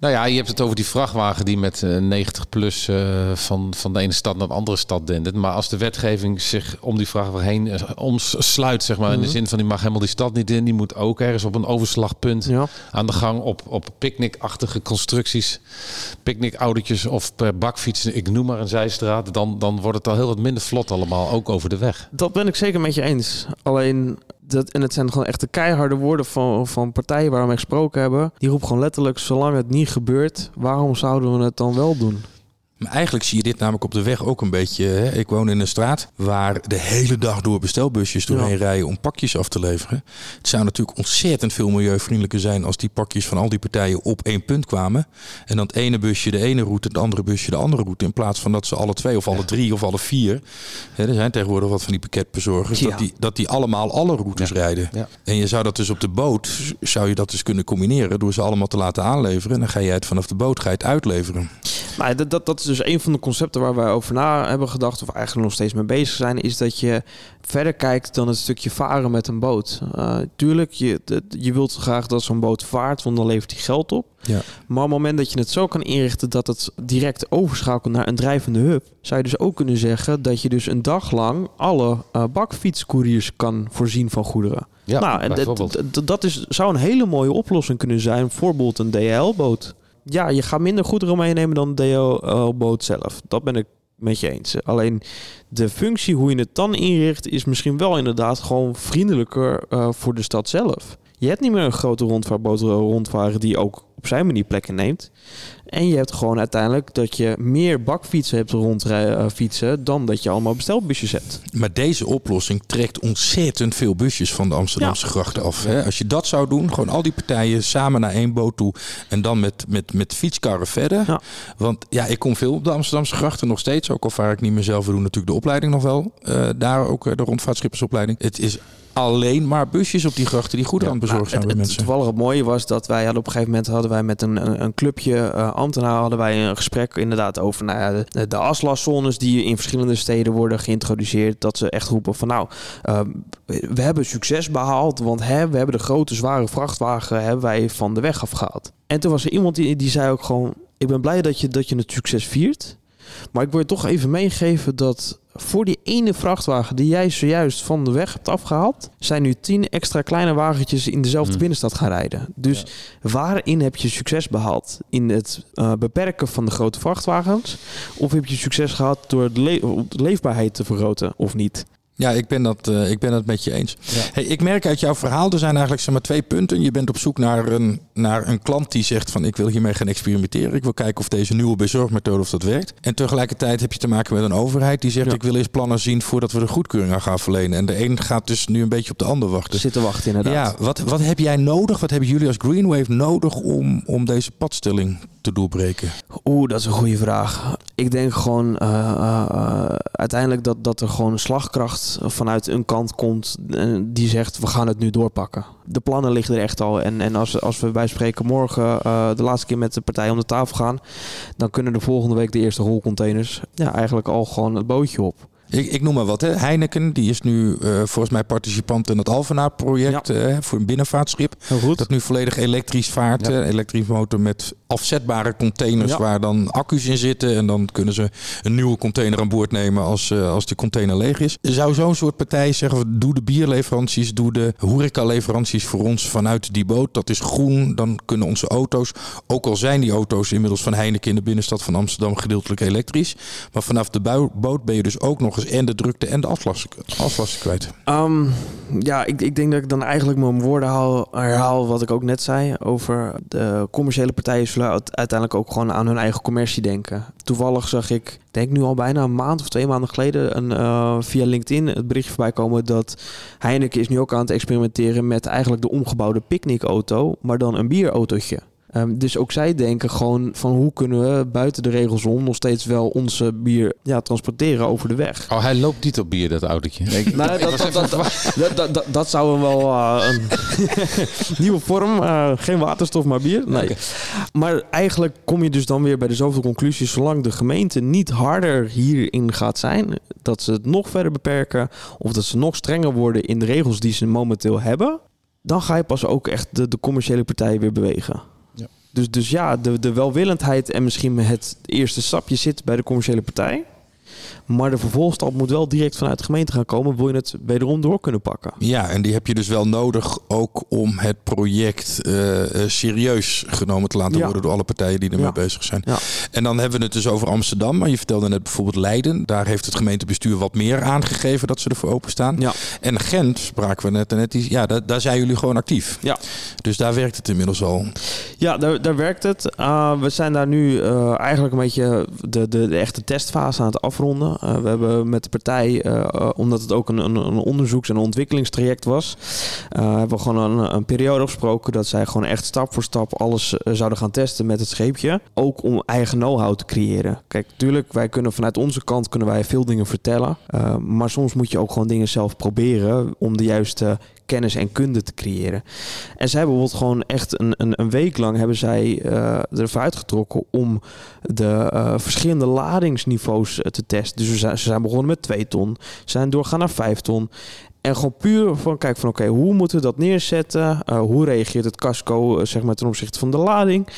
Nou ja, je hebt het over die vrachtwagen die met eh, 90 plus eh, van, van de ene stad naar de andere stad dendert. Maar als de wetgeving zich om die vrachtwagen heen eh, omsluit, zeg maar, in de Mhm. zin van die mag helemaal die stad niet in, die moet ook ergens op een overslagpunt Ja. aan de gang op, op picknickachtige constructies, picknickautootjes of per bakfietsen, ik noem maar een zijstraat, dan, dan wordt het al heel wat minder vlot allemaal, ook over de weg. Dat ben ik zeker met je eens. Alleen, dat, en het zijn gewoon echt de keiharde woorden van, van partijen waar we mee gesproken hebben. Die roepen gewoon letterlijk, zolang het niet gebeurt, waarom zouden we het dan wel doen? Eigenlijk zie je dit namelijk op de weg ook een beetje. Hè? Ik woon in een straat waar de hele dag door bestelbusjes doorheen Ja. rijden om pakjes af te leveren. Het zou natuurlijk ontzettend veel milieuvriendelijker zijn als die pakjes van al die partijen op één punt kwamen. En dan het ene busje de ene route, het andere busje de andere route. In plaats van dat ze alle twee of alle drie of alle vier. Hè, er zijn tegenwoordig wat van die pakketbezorgers. Ja. Dat, die, dat die allemaal alle routes rijden. En je zou dat dus op de boot, zou je dat dus kunnen combineren door ze allemaal te laten aanleveren. En dan ga je het vanaf de boot ga je het uitleveren. Maar dat, dat, dat is dus een van de concepten waar wij over na hebben gedacht, of eigenlijk nog steeds mee bezig zijn, is dat je verder kijkt dan het stukje varen met een boot. Eh, tuurlijk, je, je wilt graag dat zo'n boot vaart, want dan levert hij geld op. Ja. Maar op het moment dat je het zo kan inrichten dat het direct overschakelt naar een drijvende hub, zou je dus ook kunnen zeggen dat je dus een dag lang alle eh, bakfietscouriers kan voorzien van goederen. Ja, nou, en dat- dat is, zou een hele mooie oplossing kunnen zijn. Bijvoorbeeld een DHL-boot. Ja, je gaat minder goederen meenemen dan de DHL-boot zelf. Dat ben ik met je eens. Alleen de functie, hoe je het dan inricht, is misschien wel inderdaad gewoon vriendelijker eh, voor de stad zelf. Je hebt niet meer een grote rondvaartboot eh, rondvaren die ook op zijn manier plekken neemt. En je hebt gewoon uiteindelijk dat je meer bakfietsen hebt rondfietsen dan dat je allemaal bestelbusjes hebt. Maar deze oplossing trekt ontzettend veel busjes van de Amsterdamse grachten af. Hè? Als je dat zou doen, gewoon al die partijen samen naar één boot toe en dan met, met, met fietskarren verder. Ja. Want ja, ik kom veel op de Amsterdamse grachten nog steeds, ook al vaar ik niet meer zelf. We doen natuurlijk de opleiding nog wel. Eh, daar ook eh, de rondvaartschippersopleiding. Het is alleen maar busjes op die grachten die goederen aan het bezorgen zijn bij het, het, mensen. toevallig het mooie was dat wij hadden op een gegeven moment hadden wij met een, een, een clubje uh, ambtenaren hadden wij een gesprek inderdaad over nou ja, de, de aslaszones die in verschillende steden worden geïntroduceerd. Dat ze echt roepen van nou, uh, we hebben succes behaald, want hè, we hebben de grote zware vrachtwagen hebben wij van de weg afgehaald. En toen was er iemand die, die zei ook gewoon, ik ben blij dat je, dat je het succes viert. Maar ik wil je toch even meegeven dat voor die ene vrachtwagen die jij zojuist van de weg hebt afgehaald, zijn nu tien extra kleine wagentjes in dezelfde hmm. binnenstad gaan rijden. Dus ja. waarin heb je succes behaald? In het uh, beperken van de grote vrachtwagens? Of heb je succes gehad door de, le de leefbaarheid te vergroten of niet? Ja, ik ben dat, uh, ik ben dat met je eens. Hey, ik merk uit jouw verhaal, er zijn eigenlijk zeg maar, twee punten. Je bent op zoek naar een, naar een klant die zegt van ik wil hiermee gaan experimenteren. Ik wil kijken of deze nieuwe bezorgmethode of dat werkt. En tegelijkertijd heb je te maken met een overheid die zegt ik wil eerst plannen zien voordat we de goedkeuring aan gaan verlenen. En de een gaat dus nu een beetje op de ander wachten. Zitten wachten inderdaad. Ja, wat, wat heb jij nodig? Wat hebben jullie als Greenwave nodig om, om deze padstelling te doorbreken? Oeh, dat is een goede vraag. Ik denk gewoon uh, uh, uiteindelijk dat, dat er gewoon een slagkracht vanuit een kant komt die zegt we gaan het nu doorpakken. De plannen liggen er echt al. En, en als, als we bij spreken morgen de laatste keer met de partij om de tafel gaan, dan kunnen de volgende week de eerste rolcontainers ja, eigenlijk al gewoon het bootje op. Ik, ik, noem maar wat. Hè. Heineken die is nu uh, volgens mij participant in het Alphenaar-project ja. uh, voor een binnenvaartschip. Dat nu volledig elektrisch vaart. Ja. Elektrisch motor met afzetbare containers ja. waar dan accu's in zitten. En dan kunnen ze een nieuwe container aan boord nemen als, uh, als die container leeg is. Zou zo'n soort partij zeggen, doe de bierleveranties, doe de horecaleveranties voor ons vanuit die boot. Dat is groen, dan kunnen onze auto's, ook al zijn die auto's inmiddels van Heineken in de binnenstad van Amsterdam gedeeltelijk elektrisch. Maar vanaf de boot ben je dus ook nog en de drukte en de aflasten kwijt? Um, ja, ik, ik denk dat ik dan eigenlijk mijn woorden haal, herhaal wat ik ook net zei over de commerciële partijen zullen uiteindelijk ook gewoon aan hun eigen commercie denken. Toevallig zag ik, denk nu al bijna een maand of twee maanden geleden, een, uh, via LinkedIn het bericht voorbij komen dat Heineken is nu ook aan het experimenteren met eigenlijk de omgebouwde picknickauto, maar dan een bierautootje. Um, dus ook zij denken gewoon van hoe kunnen we buiten de regels om nog steeds wel onze bier ja, transporteren over de weg. Oh, hij loopt niet op bier, dat autootje. Nee, nou, dat, dat, dat, dat, dat, zou hem wel uh, een nieuwe vorm. Uh, geen waterstof, maar bier. Nee. Okay. Maar eigenlijk kom je dus dan weer bij dezelfde conclusie. Zolang de gemeente niet harder hierin gaat zijn, dat ze het nog verder beperken of dat ze nog strenger worden in de regels die ze momenteel hebben, dan ga je pas ook echt de, de commerciële partijen weer bewegen. Dus, dus ja, de, de welwillendheid en misschien het eerste stapje zit bij de commerciële partij. Maar de vervolgstap moet wel direct vanuit de gemeente gaan komen. Wil je het wederom door kunnen pakken? Ja, en die heb je dus wel nodig ook om het project uh, serieus genomen te laten ja. worden door alle partijen die ermee ja. bezig zijn. Ja. En dan hebben we het dus over Amsterdam. Maar je vertelde net bijvoorbeeld Leiden. Daar heeft het gemeentebestuur wat meer aangegeven dat ze ervoor openstaan. Ja. En Gent spraken we net. En net die, ja, daar, daar zijn jullie gewoon actief. Ja. Dus daar werkt het inmiddels al. Ja, daar, daar werkt het. Uh, we zijn daar nu uh, eigenlijk een beetje de, de, de echte testfase aan het afronden. Uh, we hebben met de partij, uh, omdat het ook een, een, een onderzoeks- en ontwikkelingstraject was, hebben we gewoon een, een, periode afgesproken dat zij gewoon echt stap voor stap alles zouden gaan testen met het scheepje. Ook om eigen know-how te creëren. Kijk, tuurlijk, wij kunnen vanuit onze kant kunnen wij veel dingen vertellen. maar soms moet je ook gewoon dingen zelf proberen om de juiste kennis en kunde te creëren. En zij hebben bijvoorbeeld gewoon echt een, een, een week lang hebben zij uh, ervoor uitgetrokken om de uh, verschillende ladingsniveaus te testen. Dus ze zijn, ze zijn begonnen met 2 ton, zijn doorgaan naar 5 ton. En gewoon puur van kijk van oké, okay, hoe moeten we dat neerzetten? Uh, hoe reageert het casco zeg maar ten opzichte van de lading?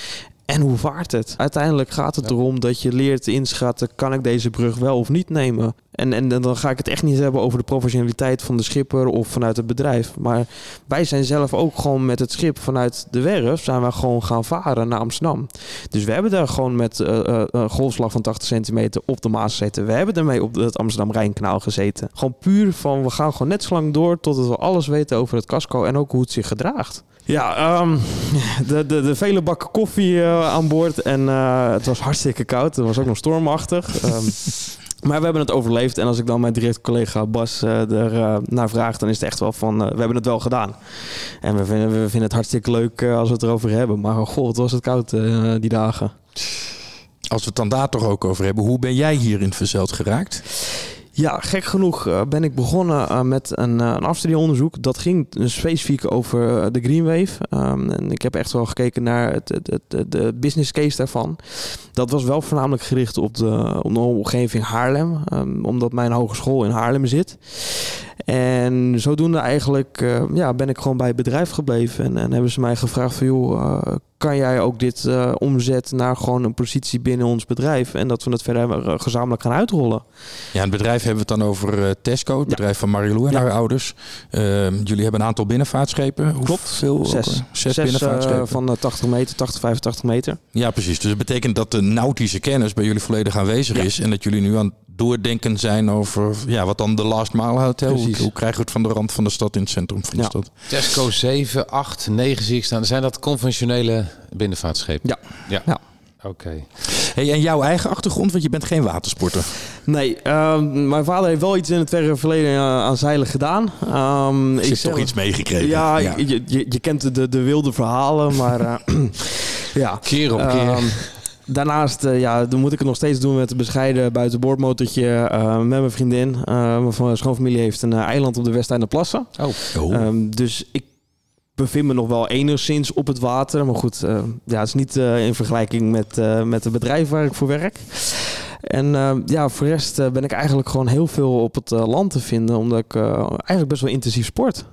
En hoe vaart het? Uiteindelijk gaat het ja. erom dat je leert inschatten: kan ik deze brug wel of niet nemen? En, en, en, dan ga ik het echt niet hebben over de professionaliteit van de schipper of vanuit het bedrijf. Maar wij zijn zelf ook gewoon met het schip vanuit de werf zijn we gewoon gaan varen naar Amsterdam. Dus we hebben daar gewoon met uh, uh, een golfslag van 80 centimeter op de Maas gezeten. We hebben ermee op het Amsterdam-Rijnkanaal gezeten. Gewoon puur van we gaan gewoon net zo lang door totdat we alles weten over het casco en ook hoe het zich gedraagt. Ja, um, de, de, de vele bakken koffie uh, aan boord. En uh, het was hartstikke koud. Het was ook nog stormachtig. Um, maar we hebben het overleefd. En als ik dan mijn directe collega Bas uh, er naar vraag, dan is het echt wel van: we hebben het wel gedaan. En we vinden, we vinden het hartstikke leuk als we het erover hebben. Maar goh, wat was het koud die dagen. Als we het dan daar toch ook over hebben, hoe ben jij hierin verzeld geraakt? Ja, gek genoeg uh, ben ik begonnen uh, met een, uh, een afstudieonderzoek. Dat ging specifiek over de Greenwave. Um, en ik heb echt wel gekeken naar het, het, de business case daarvan. Dat was wel voornamelijk gericht op de, op de omgeving Haarlem. Um, omdat mijn hogeschool in Haarlem zit. En zodoende eigenlijk ja, ben ik gewoon bij het bedrijf gebleven. En, en hebben ze mij gevraagd van joh, kan jij ook dit uh, omzetten naar gewoon een positie binnen ons bedrijf en dat we het verder gezamenlijk gaan uitrollen. Ja, het bedrijf hebben we het dan over Tesco, het ja. bedrijf van Marilou en ja. haar ouders. Uh, jullie hebben een aantal binnenvaartschepen. Klopt, veel? Zes. Zes, Zes binnenvaartschepen. van 80 meter, 80, 85 meter. Ja, precies. Dus dat betekent dat de nautische kennis bij jullie volledig aanwezig ja. is en dat jullie nu aan doordenken zijn over ja, wat dan de Last Mile Hotel. Hoe, hoe krijgen we het van de rand van de stad in het centrum van de Ja. stad? Tesco 7, 8, 9 zie ik staan. Zijn dat conventionele binnenvaartschepen? Ja. Ja. Ja. Oké. Hey, en jouw eigen achtergrond, want je bent geen watersporter. Nee, ehm, mijn vader heeft wel iets in het verre verleden eh, aan zeilen gedaan. Ehm, Ik heb toch iets meegekregen. Ja, Je, je, je kent de, de wilde verhalen, maar eh, ja. Keer op keer. Ehm, daarnaast eh, ja, dan moet ik het nog steeds doen met een bescheiden buitenboordmotortje eh, met mijn vriendin. Eh, mijn schoonfamilie heeft een eiland op de Westeinderplassen. oh. Oh. Ehm, dus ik bevind me nog wel enigszins op het water. Maar goed, eh, ja, het is niet eh, in vergelijking met, eh, met het bedrijf waar ik voor werk. En ja, voor de rest ben ik eigenlijk gewoon heel veel op het land te vinden. Omdat ik eh, eigenlijk best wel intensief sport.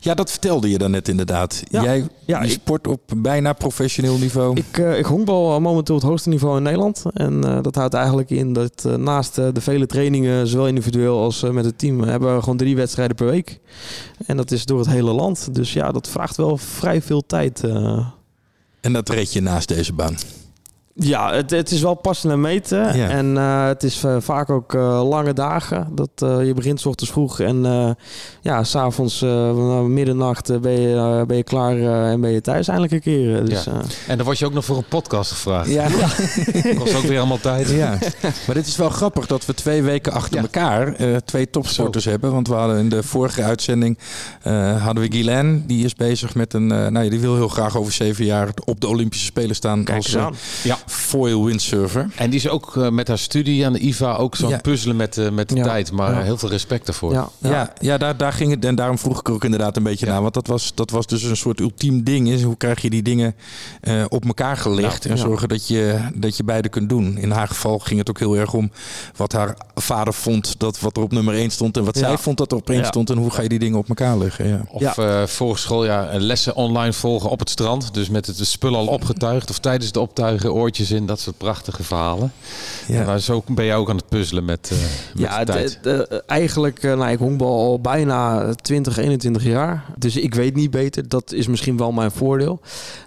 Ja, dat vertelde je dan net inderdaad. Ja. Jij Ja, je sport op bijna professioneel niveau. Ik, eh, ik honkbal momenteel het hoogste niveau in Nederland. En eh, dat houdt eigenlijk in dat eh, naast eh, de vele trainingen, zowel individueel als eh, met het team, hebben we gewoon drie wedstrijden per week. En dat is door het hele land. Dus ja, dat vraagt wel vrij veel tijd. eh. En dat red je naast deze baan. Ja, het, het is wel passen en meten. Ja. En eh, het is eh, vaak ook eh, lange dagen. Dat, eh, je begint 's ochtends vroeg en eh ja, s'avonds uh, middernacht eh, ben, je, eh, ben je klaar eh, en ben je thuis eindelijk een keer. Dus, Ja. eh, En dan word je ook nog voor een podcast gevraagd. Ja, Kost ook weer allemaal tijd. ja. maar dit is wel grappig dat we twee weken achter Ja. elkaar eh, twee topsporters hebben. Want we hadden in de vorige uitzending eh, hadden we Guylaine. Die is bezig met een... eh, nou ja, die wil heel graag over zeven jaar op de Olympische Spelen staan Kijk als eh. Ja. Foil windsurfer. En die is ook eh, met haar studie aan de IVA ook zo'n Ja. puzzelen met, eh, met de Ja. tijd. Maar Ja. heel veel respect daarvoor. ja, Ja, ja, daar, daar ging het. En daarom vroeg ik er ook inderdaad een beetje Ja. naar. Want dat was, dat was dus een soort ultiem ding. Is hoe krijg je die dingen eh, op elkaar gelegd. Ja. En Ja. zorgen dat je, dat je beide kunt doen. In haar geval ging het ook heel erg om wat haar vader vond. Dat wat er op nummer 1 stond. En wat Ja. zij vond dat er op 1 Ja. stond. En hoe ga je die dingen op elkaar leggen. Ja. Of Ja. eh vorig schooljaar lessen online volgen op het strand. Dus met het spul al opgetuigd. Of tijdens het optuigen in. Dat soort prachtige verhalen. Ja. Maar zo ben jij ook aan het puzzelen met, eh met Ja, de tijd. de- de- eigenlijk, eh, nou, ik honkbal al bijna 20, 21 jaar. Dus ik weet niet beter. Dat is misschien wel mijn voordeel.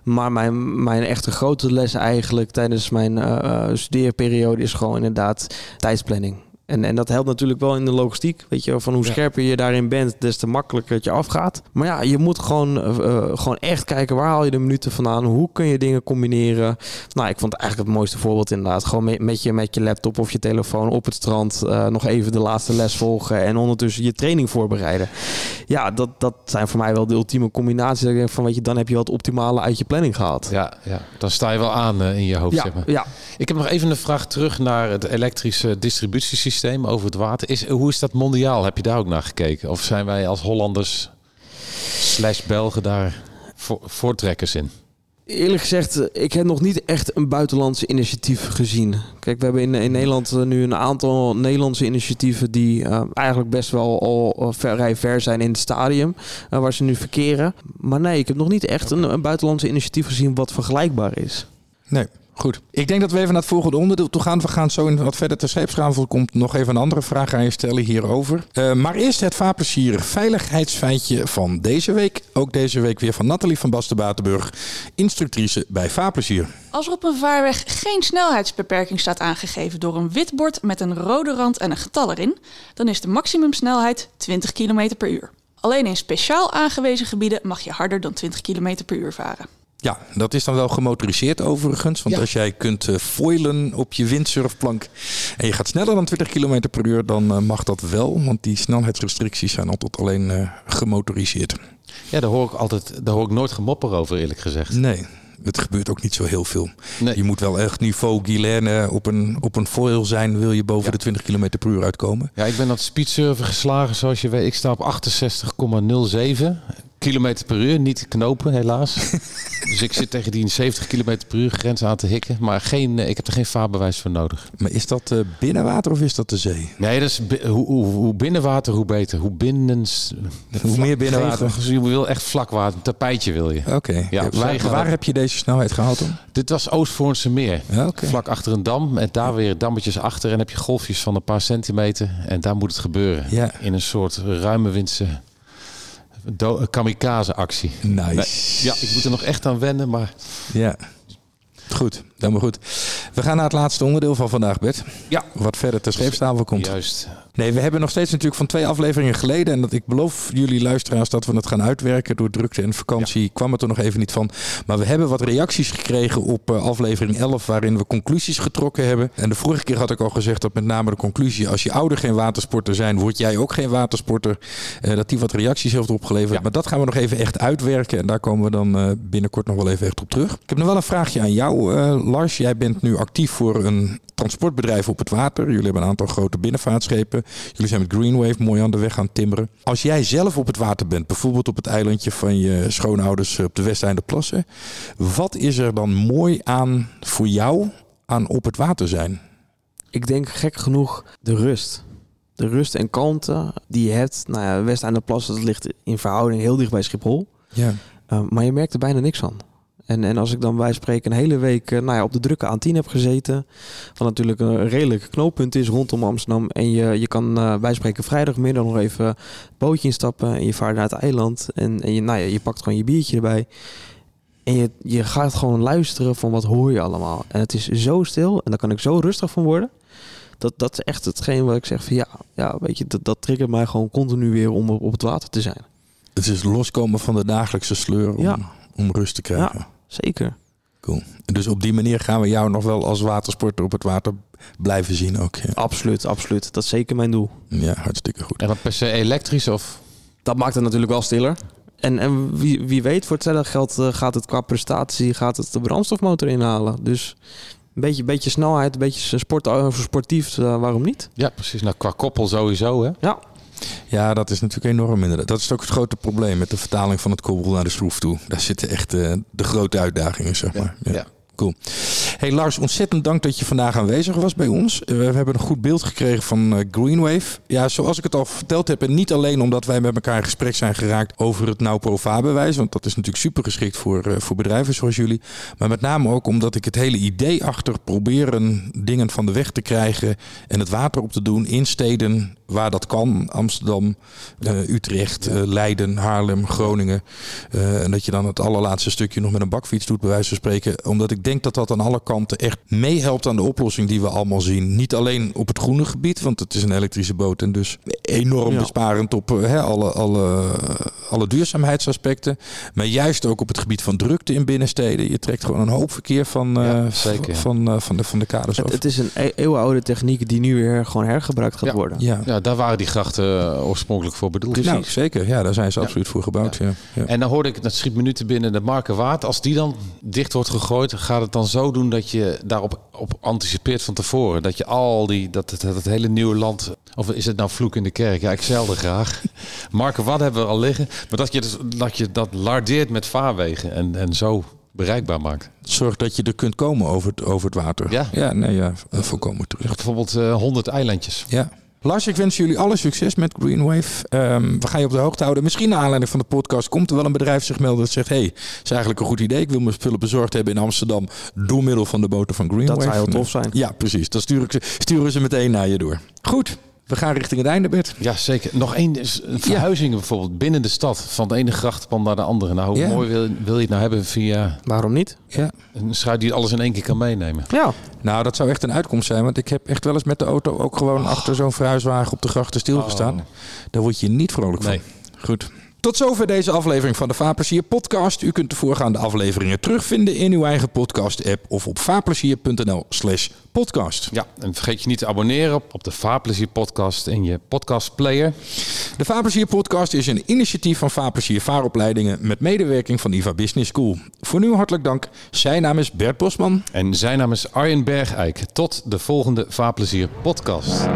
Maar mijn, mijn echte grote les eigenlijk tijdens mijn eh, studeerperiode is gewoon inderdaad tijdsplanning. En, en dat helpt natuurlijk wel in de logistiek. Weet je, van hoe scherper je daarin bent, des te makkelijker het je afgaat. Maar ja, je moet gewoon, eh, eh, gewoon echt kijken waar haal je de minuten vandaan. Hoe kun je dingen combineren. Nou, ik vond eigenlijk het mooiste voorbeeld inderdaad. Gewoon met, met, je, met je laptop of je telefoon op het strand. eh, nog even de laatste les volgen. En ondertussen je training voorbereiden. Ja, dat, dat zijn voor mij wel de ultieme combinaties. Dat ik denk Van, weet je, dan heb je wat optimale uit je planning gehaald. Ja, ja, dan sta je wel aan in je hoofd. ja, Zeg maar. ja. Ik heb nog even een vraag terug naar het elektrische distributiesysteem over het water. Is, hoe is dat mondiaal? Heb je daar ook naar gekeken? Of zijn wij als Hollanders slash Belgen daar voor, voortrekkers in? Eerlijk gezegd, eh, ik heb nog niet echt een buitenlandse initiatief gezien. Kijk, we hebben in, in Nederland eh, nu een aantal Nederlandse initiatieven die eh, eigenlijk best wel al vrij ver zijn in het stadium waar ze nu verkeren. Maar nee, ik heb nog niet echt een, een buitenlandse initiatief gezien wat vergelijkbaar is. Nee, goed. Ik denk dat we even naar het volgende onderdeel toe gaan. We gaan zo in wat verder ter scheepsgravel. Komt nog even een andere vraag aan je stellen hierover. Eh, maar eerst het vaarplezier veiligheidsfeitje van deze week. Ook deze week weer van Nathalie van Basten Batenburg, instructrice bij Vaarplezier. Als er op een vaarweg geen snelheidsbeperking staat aangegeven door een wit bord met een rode rand en een getal erin, dan is de maximumsnelheid 20 km per uur. Alleen in speciaal aangewezen gebieden mag je harder dan 20 km per uur varen. Ja, dat is dan wel gemotoriseerd overigens. Want Ja. als jij kunt eh, foilen op je windsurfplank en je gaat sneller dan 20 km per uur, dan eh, mag dat wel. Want die snelheidsrestricties zijn altijd alleen eh, gemotoriseerd. Ja, daar hoor ik altijd, daar hoor ik nooit gemopper over, eerlijk gezegd. Nee, het gebeurt ook niet zo heel veel. Nee. Je moet wel echt niveau Guilaine op een, op een foil zijn, wil je boven Ja. de 20 km per uur uitkomen. Ja, ik ben aan het speedsurfen geslagen, zoals je weet. Ik sta op 68,07 kilometer per uur. Niet knopen, helaas. dus ik zit tegen die 70 kilometer per uur grens aan te hikken. Maar geen, eh, ik heb er geen vaarbewijs voor nodig. Maar is dat eh, binnenwater of is dat de zee? Nee, dat is hoe, hoe, hoe binnenwater, hoe beter. Hoe binnen... Hoe meer binnenwater? Geen- Je wil echt vlak water. Een tapijtje wil je. Oké. Ja, waar, heb je deze snelheid gehaald dan? Dit was Oostvoornse meer. Ja. Vlak achter een dam. En daar weer dammetjes achter. En heb je golfjes van een paar centimeter. En daar moet het gebeuren. Ja. In een soort ruime windse do- kamikaze actie. Nice. Nee, ja, ik moet er nog echt aan wennen. Maar Ja. Goed, helemaal goed. We gaan naar het laatste onderdeel van vandaag, Bert. Ja. Wat verder ter scheepstafel komt. Juist. Nee, we hebben nog steeds natuurlijk van twee afleveringen geleden. En dat ik beloof jullie luisteraars dat we het gaan uitwerken. Door drukte en vakantie kwam het er nog even niet van. Maar we hebben wat reacties gekregen op uh, aflevering 11. Waarin we conclusies getrokken hebben. En de vorige keer had ik al gezegd dat met name de conclusie. Als je ouder geen watersporter zijn, word jij ook geen watersporter. Uh, dat die wat reacties heeft opgeleverd. Ja. Maar dat gaan we nog even echt uitwerken. En daar komen we dan uh, binnenkort nog wel even echt op terug. Ik heb nog wel een vraagje aan jou, Lars. Jij bent nu actief voor een transportbedrijf op het water. Jullie hebben een aantal grote binnenvaartschepen. Jullie zijn met Greenwave mooi aan de weg gaan timmeren. Als jij zelf op het water bent, bijvoorbeeld op het eilandje van je schoonouders op de Westeinderplassen. Wat is er dan mooi aan voor jou aan op het water zijn? Ik denk gek genoeg de rust. De rust en kalmte die je hebt. Nou ja, Westeinderplassen dat ligt in verhouding heel dicht bij Schiphol. Ja. Uh, maar je merkt er bijna niks van. En, en als ik dan bij spreken een hele week uh, nou ja, op de drukke A10 heb gezeten, wat natuurlijk een redelijk knooppunt is rondom Amsterdam. En je, je kan uh, bij spreken vrijdagmiddag nog even het bootje instappen en je vaart naar het eiland. En, en je, nou ja, je pakt gewoon je biertje erbij. En je, je gaat gewoon luisteren van wat hoor je allemaal. En het is zo stil en daar kan ik zo rustig van worden. Dat, dat is echt hetgeen wat ik zeg van ja, ja weet je, dat, dat triggert mij gewoon continu weer om op, op het water te zijn. Het is loskomen van de dagelijkse sleur om, Ja. om rust te krijgen. Ja, zeker. Cool. Dus op die manier gaan we jou nog wel als watersporter op het water blijven zien ook. Ja, Absoluut, absoluut. Dat is zeker mijn doel. ja hartstikke goed. En dan per se elektrisch of... Dat maakt het natuurlijk wel stiller. En, en wie, wie weet, voor hetzelfde geld eh, gaat het qua prestatie gaat het de brandstofmotor inhalen. Dus een beetje, beetje snelheid, een beetje sport, eh, sportief, uh, waarom niet? Ja, precies. Nou, qua koppel sowieso, hè? Ja, Ja, dat is natuurlijk enorm inderdaad. Dat is ook het grote probleem met de vertaling van het kobbel naar de schroef toe. Daar zitten echt uh, de grote uitdagingen, zeg maar. Ja. ja. Cool. Hey Lars, ontzettend dank dat je vandaag aanwezig was bij ons. Uh, we hebben een goed beeld gekregen van uh, Greenwave. Ja, zoals ik het al verteld heb, en niet alleen omdat wij met elkaar in gesprek zijn geraakt over het Nou bewijs, want dat is natuurlijk super geschikt voor, uh, voor bedrijven zoals jullie. Maar met name ook omdat ik het hele idee achter proberen dingen van de weg te krijgen en het water op te doen in steden waar dat kan. Amsterdam, ja. Utrecht, ja. Leiden, Haarlem, Groningen. en dat je dan het allerlaatste stukje nog met een bakfiets doet, bij wijze van spreken. Omdat ik denk dat dat aan alle kanten echt meehelpt aan de oplossing die we allemaal zien. Niet alleen op het groene gebied, want het is een elektrische boot en dus enorm ja. besparend op hè, alle, alle, alle duurzaamheidsaspecten. Maar juist ook op het gebied van drukte in binnensteden. Je trekt gewoon een hoop verkeer van, ja, zeker, van, uh, van, de, van de kaders het, af. Het is een e eeuwenoude techniek die nu weer gewoon hergebruikt gaat worden. Ja. Daar waren die grachten uh, oorspronkelijk voor bedoeld. Precies. Nou, zeker. Ja, daar zijn ze absoluut voor gebouwd. Ja. En dan hoorde ik, dat schiet minuten binnen de Markenwaard. Als die dan dicht wordt gegooid, gaat het dan zo doen dat je daarop op anticipeert van tevoren. Dat je al die, dat het, dat het hele nieuwe land, of is het nou vloek in de kerk? Ja, ik zeilde graag. Marken wat hebben we al liggen. Maar dat je dat, je dat lardeert met vaarwegen en, en zo bereikbaar maakt. Zorg dat je er kunt komen over het, over het water. Ja, ja nee, ja, volkomen terug. Bijvoorbeeld uh, 100 eilandjes. Ja. Lars, ik wens jullie alle succes met Greenwave. Um, we gaan je op de hoogte houden. Misschien naar aanleiding van de podcast komt er wel een bedrijf zich melden dat zegt... hey, is eigenlijk een goed idee. Ik wil mijn spullen bezorgd hebben in Amsterdam... door middel van de boten van Greenwave. Dat zou heel tof zijn. Ja, precies. Dan sturen, sturen ze meteen naar je door. Goed. We gaan richting het einde, Bert. Ja, zeker. Nog één verhuizing ja. bijvoorbeeld binnen de stad. Van de ene grachtpand naar de andere. Nou, hoe ja. mooi wil, wil je het nou hebben via... Waarom niet? Ja. Een schuit die alles in één keer kan meenemen. Ja. Nou, dat zou echt een uitkomst zijn. Want ik heb echt wel eens met de auto ook gewoon oh. achter zo'n verhuiswagen op de grachten stilgestaan. Oh. Daar word je niet vrolijk nee. van. Goed. Tot zover deze aflevering van de Vaarplezier podcast. U kunt de voorgaande afleveringen terugvinden in uw eigen podcast-app of op vaarplezier.nl slash podcast. Ja, en vergeet je niet te abonneren op, de Vaarplezier podcast in je podcastplayer. De Vaarplezier podcast is een initiatief van Vaarplezier Vaaropleidingen met medewerking van IVA Business School. Voor nu hartelijk dank. Zijn naam is Bert Bosman. En zijn naam is Arjen Bergijk. Tot de volgende Vaarplezier podcast.